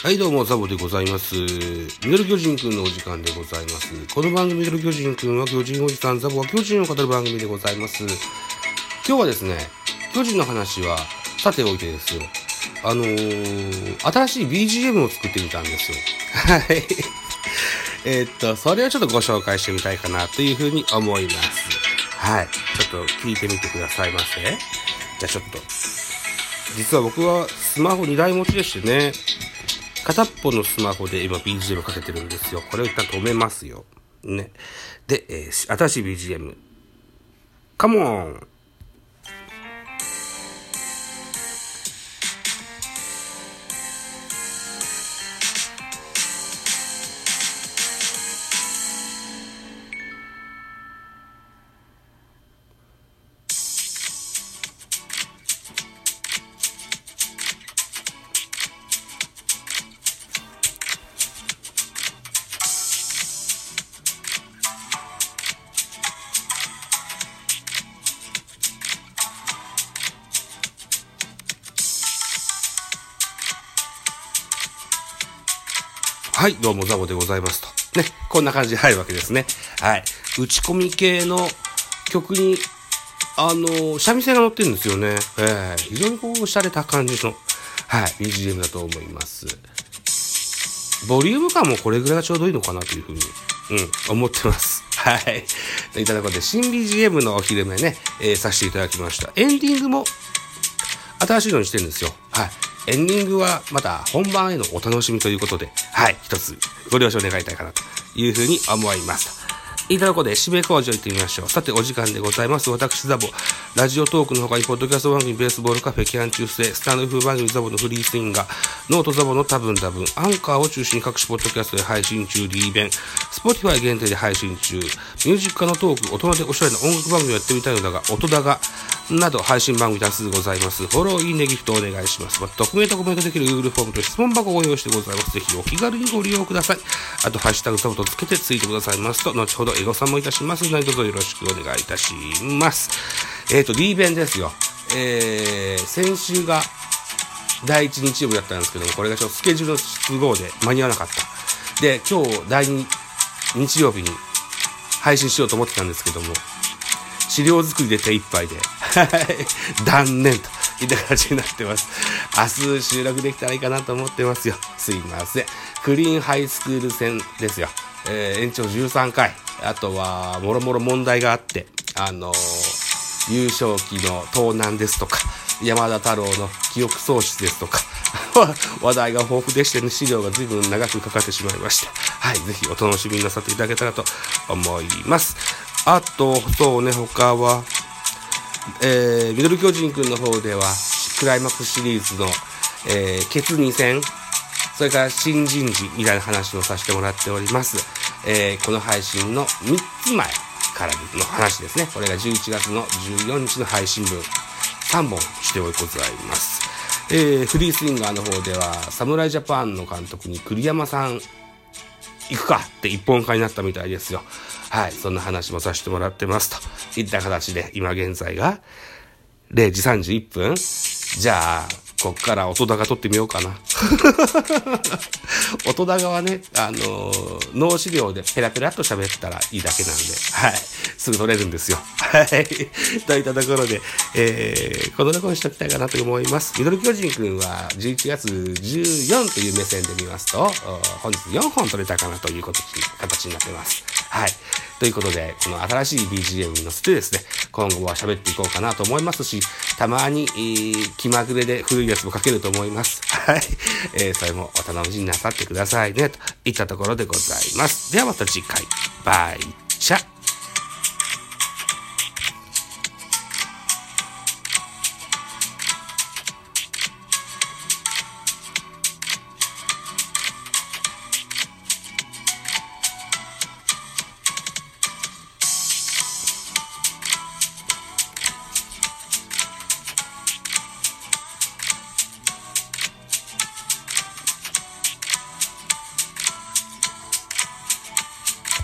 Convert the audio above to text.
はい、どうも、ザボでございます。ミドル巨人くんのお時間でございます。この番組、ミドル巨人くんは巨人おじさん、ザボは巨人を語る番組でございます。今日はですね、巨人の話は、さておいてですよ。あのー、新しい BGM を作ってみたんですよ。はい。えっと、それをちょっとご紹介してみたいかなというふうに思います。はい。ちょっと聞いてみてくださいませ。じゃあちょっと。実は僕はスマホ2台持ちでしてね、片っぽのスマホで今 BGM かけてるんですよ。これを一旦止めますよ。ね。で、えー新しい BGM。カモンはい、どうもザボでございますと。ね、こんな感じで入るわけですね。はい。打ち込み系の曲に、あの、三味線が乗ってるんですよね。えー、非常にこう、洒落た感じの、はい、BGM だと思います。ボリューム感もこれぐらいがちょうどいいのかなというふうに、うん、思ってます。はい。といったところで、新 BGM のお昼目ね、えーさせていただきました。エンディングも、新しいのにしてるんですよ。はい。エンディングはまた本番へのお楽しみということで、はい、一つご了承願いたいかなというふうに思います。いったとこで、締め工場行ってみましょう。さて、お時間でございます。私、ザボ。ラジオトークの他に、ポッドキャスト番組、ベースボールカフェ、キャン中世、スタンド風番組、ザボのフリースインガー、ノートザボの多分多分、アンカーを中心に各種ポッドキャストで配信中、D 弁、スポティファイ限定で配信中、ミュージック化のトーク、大人でおしゃれな音楽番組をやってみたいのだが、音だが、など配信番組多数ございます。フォロー、いいね、ギフトお願いします。また、匿名とコメントできる Google フォームと質問箱をご用意してございます。ぜひお気軽にご利用ください。あと、ハッシュタグザボとつけてツイートくださいますと、後ほどエゴさんもいたします。何卒よろしくお願いいたします。えっ、ー、と、D 弁ですよ。えー、先週が第一日曜日だったんですけども、これがちょっとスケジュールの都合で間に合わなかった。で、今日第二日曜日に配信しようと思ってたんですけども、資料作りで手一杯で、はい、断念といった形になってます。明日収録できたらいいかなと思ってますよ。すいません。クリーンハイスクール戦ですよ。えー延長13回。あとは、もろもろ問題があって、あのー優勝旗の盗難ですとか、山田太郎の記憶喪失ですとか、話題が豊富でしてね、資料が随分長くかかってしまいました。はい、ぜひお楽しみになさっていただけたらと思います。あと、そうね、他は、えー、ミドル巨人くんの方では、クライマックスシリーズの、えー、ケツ2戦、それから新人事みたいな話をさせてもらっております。えー、この配信の3つ前からの話ですね。これが11月の14日の配信分、3本してございます。えー、フリースインガーの方では、侍ジャパンの監督に栗山さん行くかって一本化になったみたいですよ。はい、そんな話もさせてもらってますと。いった形で、今現在が0時31分。じゃあ、こっから音高取ってみようかな。音高はね、あのー脳資料でペラペラっと喋ったらいいだけなんで、はい。すぐ取れるんですよ。はい。といったところで、えー、このところにしときたいかなと思います。ミドル巨人くんは11月14という目線で見ますと、お本日4本取れたかなということ形になってます。はい。ということで、この新しい BGM に乗せてですね、今後は喋っていこうかなと思いますし、たまに、えー気まぐれで古いやつもかけると思います。はい。えーそれもお楽しみになさってくださいね、といったところでございます。ではまた次回。バイチャ